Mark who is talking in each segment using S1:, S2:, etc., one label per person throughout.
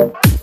S1: Bye.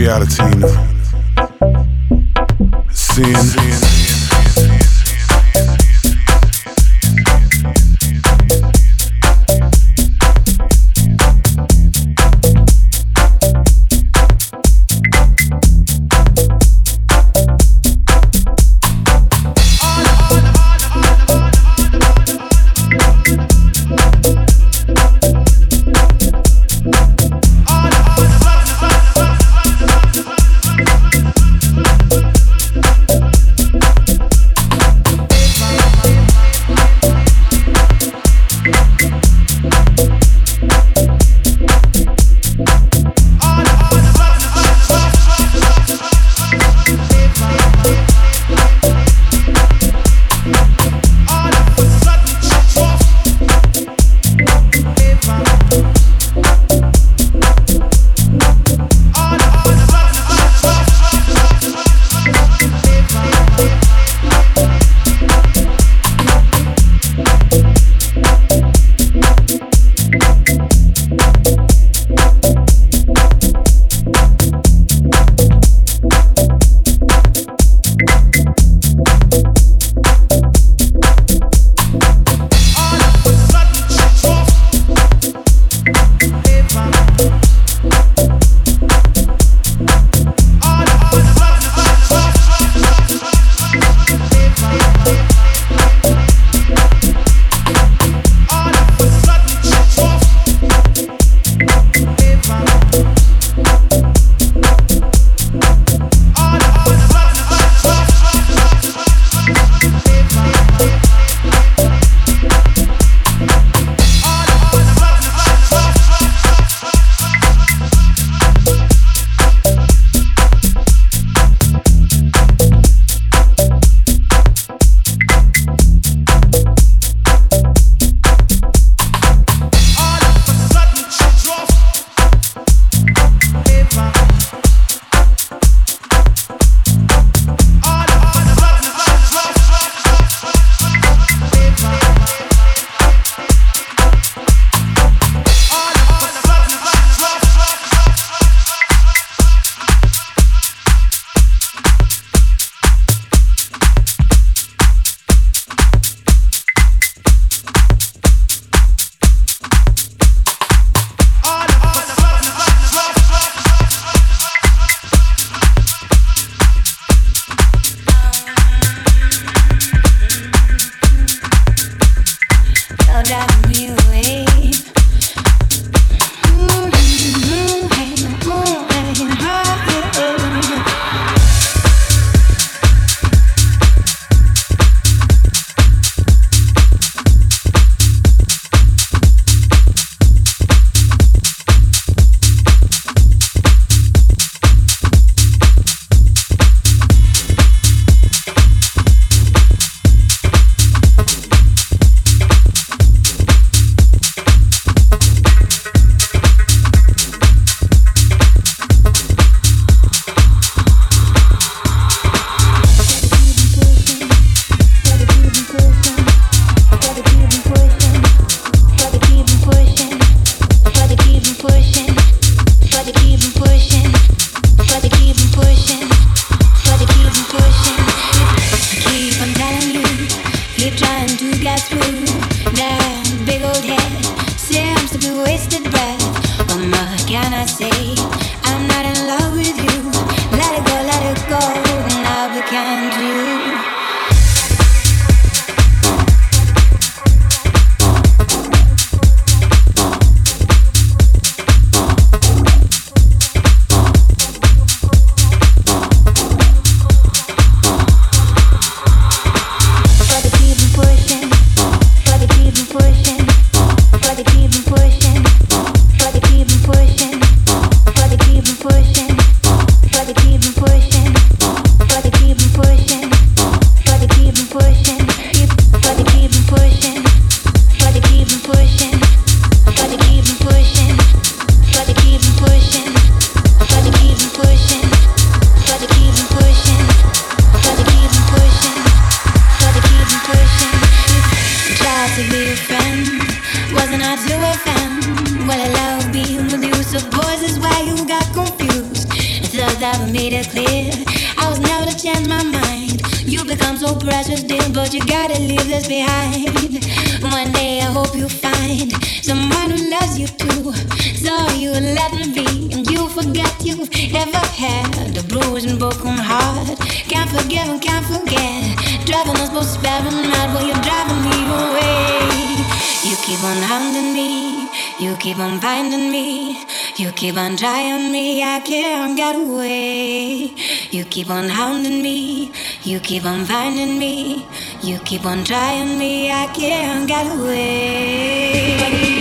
S1: Reality. the voices why you got confused. I thought that made it clear. I was never to change my mind. You become so precious, dear, but you gotta leave this behind. One day I hope you find someone who loves you too. So you let me be, and you forget you ever had a bruised and broken heart. Can't forgive and can't forget. Driving us both sparing mad. while you're driving me away. You keep on hounding me, you keep on binding
S2: me. You
S3: keep on trying me, I can't get away. You keep on hounding me, you keep on finding me. You keep on trying me, I can't get away.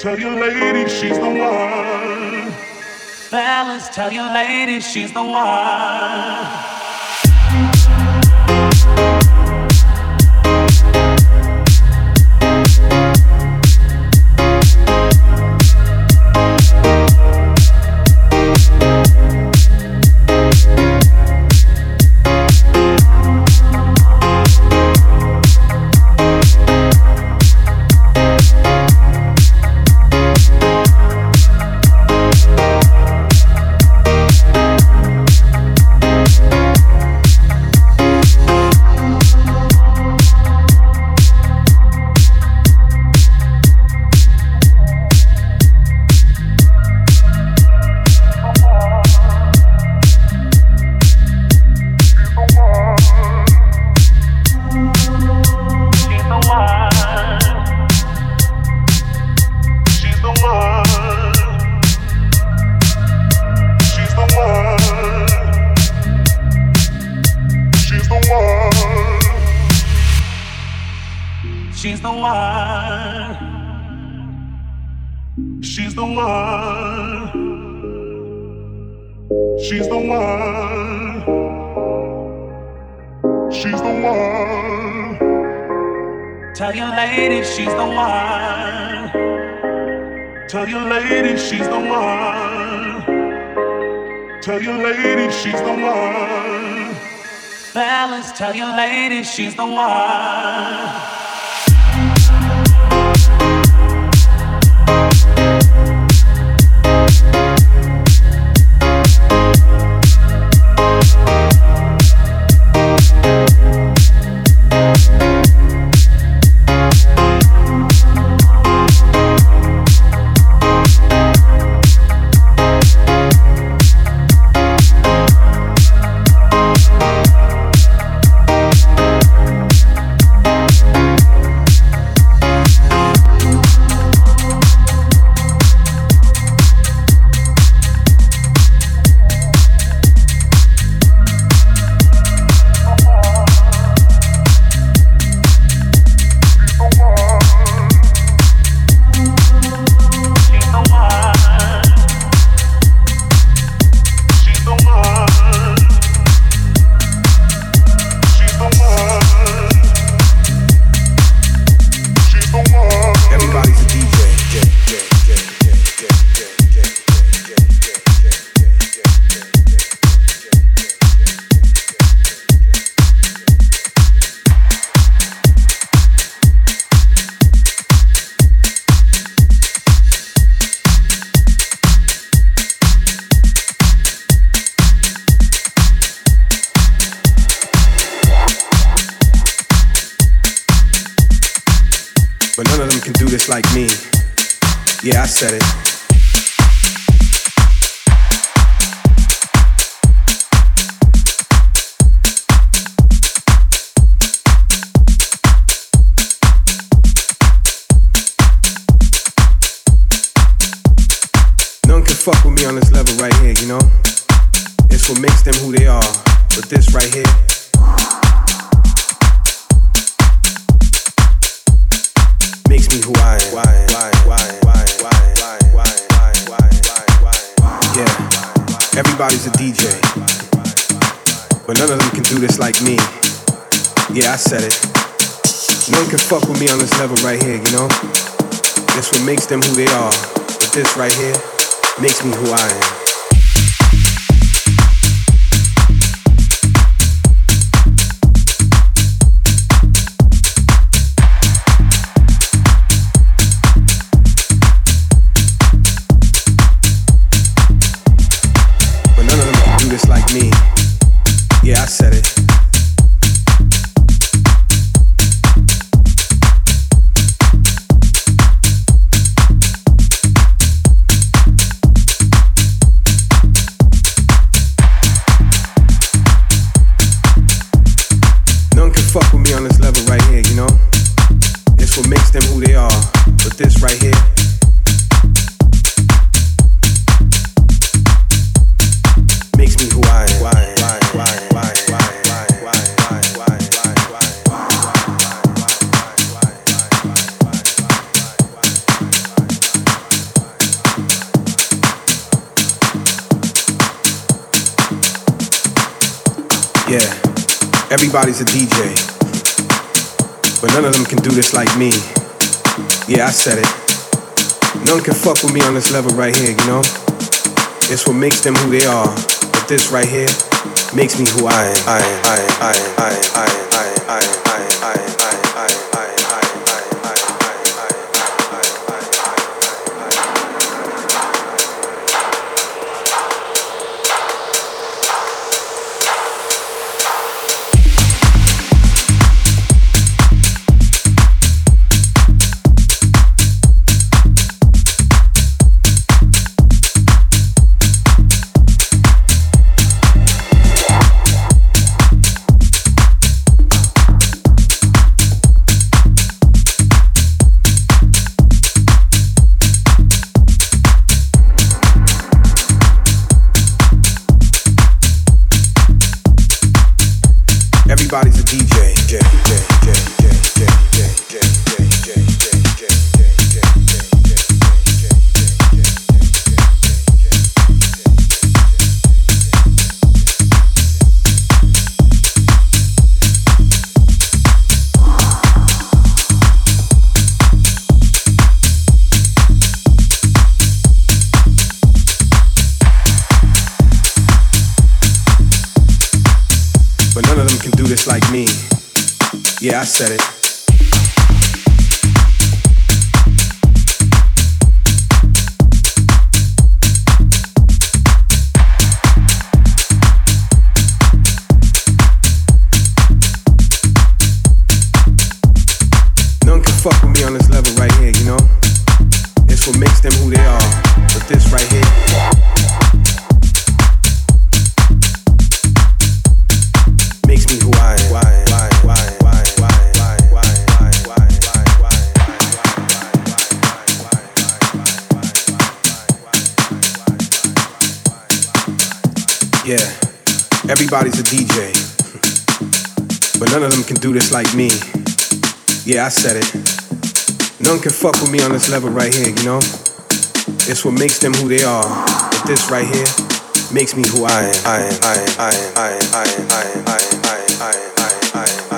S4: Tell your lady she's the one. Balance, tell your lady she's the one. She's the one.
S5: Said it. None can fuck with me on this level right here, you know? It's what makes them who they are. But this right here, who I am. Yeah, everybody's a DJ. But none of them can do this like me. Yeah, I said it. No one can fuck with me on this level right here, you know? It's what makes them who they are. But this right here makes me who I am. Everybody's a DJ, but none of them can do this like me. Yeah, I said it. None can fuck with me on this level right here, you know? It's what makes them who they are. But this right here makes me who I am. I am, I am, I am, I am, I am, I am, I am. I Everybody's a DJ. J, J, J, J, J, J, J, J, J, J. said it. Everybody's a DJ, but none of them can do this like me. Yeah, I said it. None can fuck with me on this level right here, you know? It's what makes them who they are. But this right here makes me who I am. I am, I am, I am, I am, I am, I am, I am, I am, I am.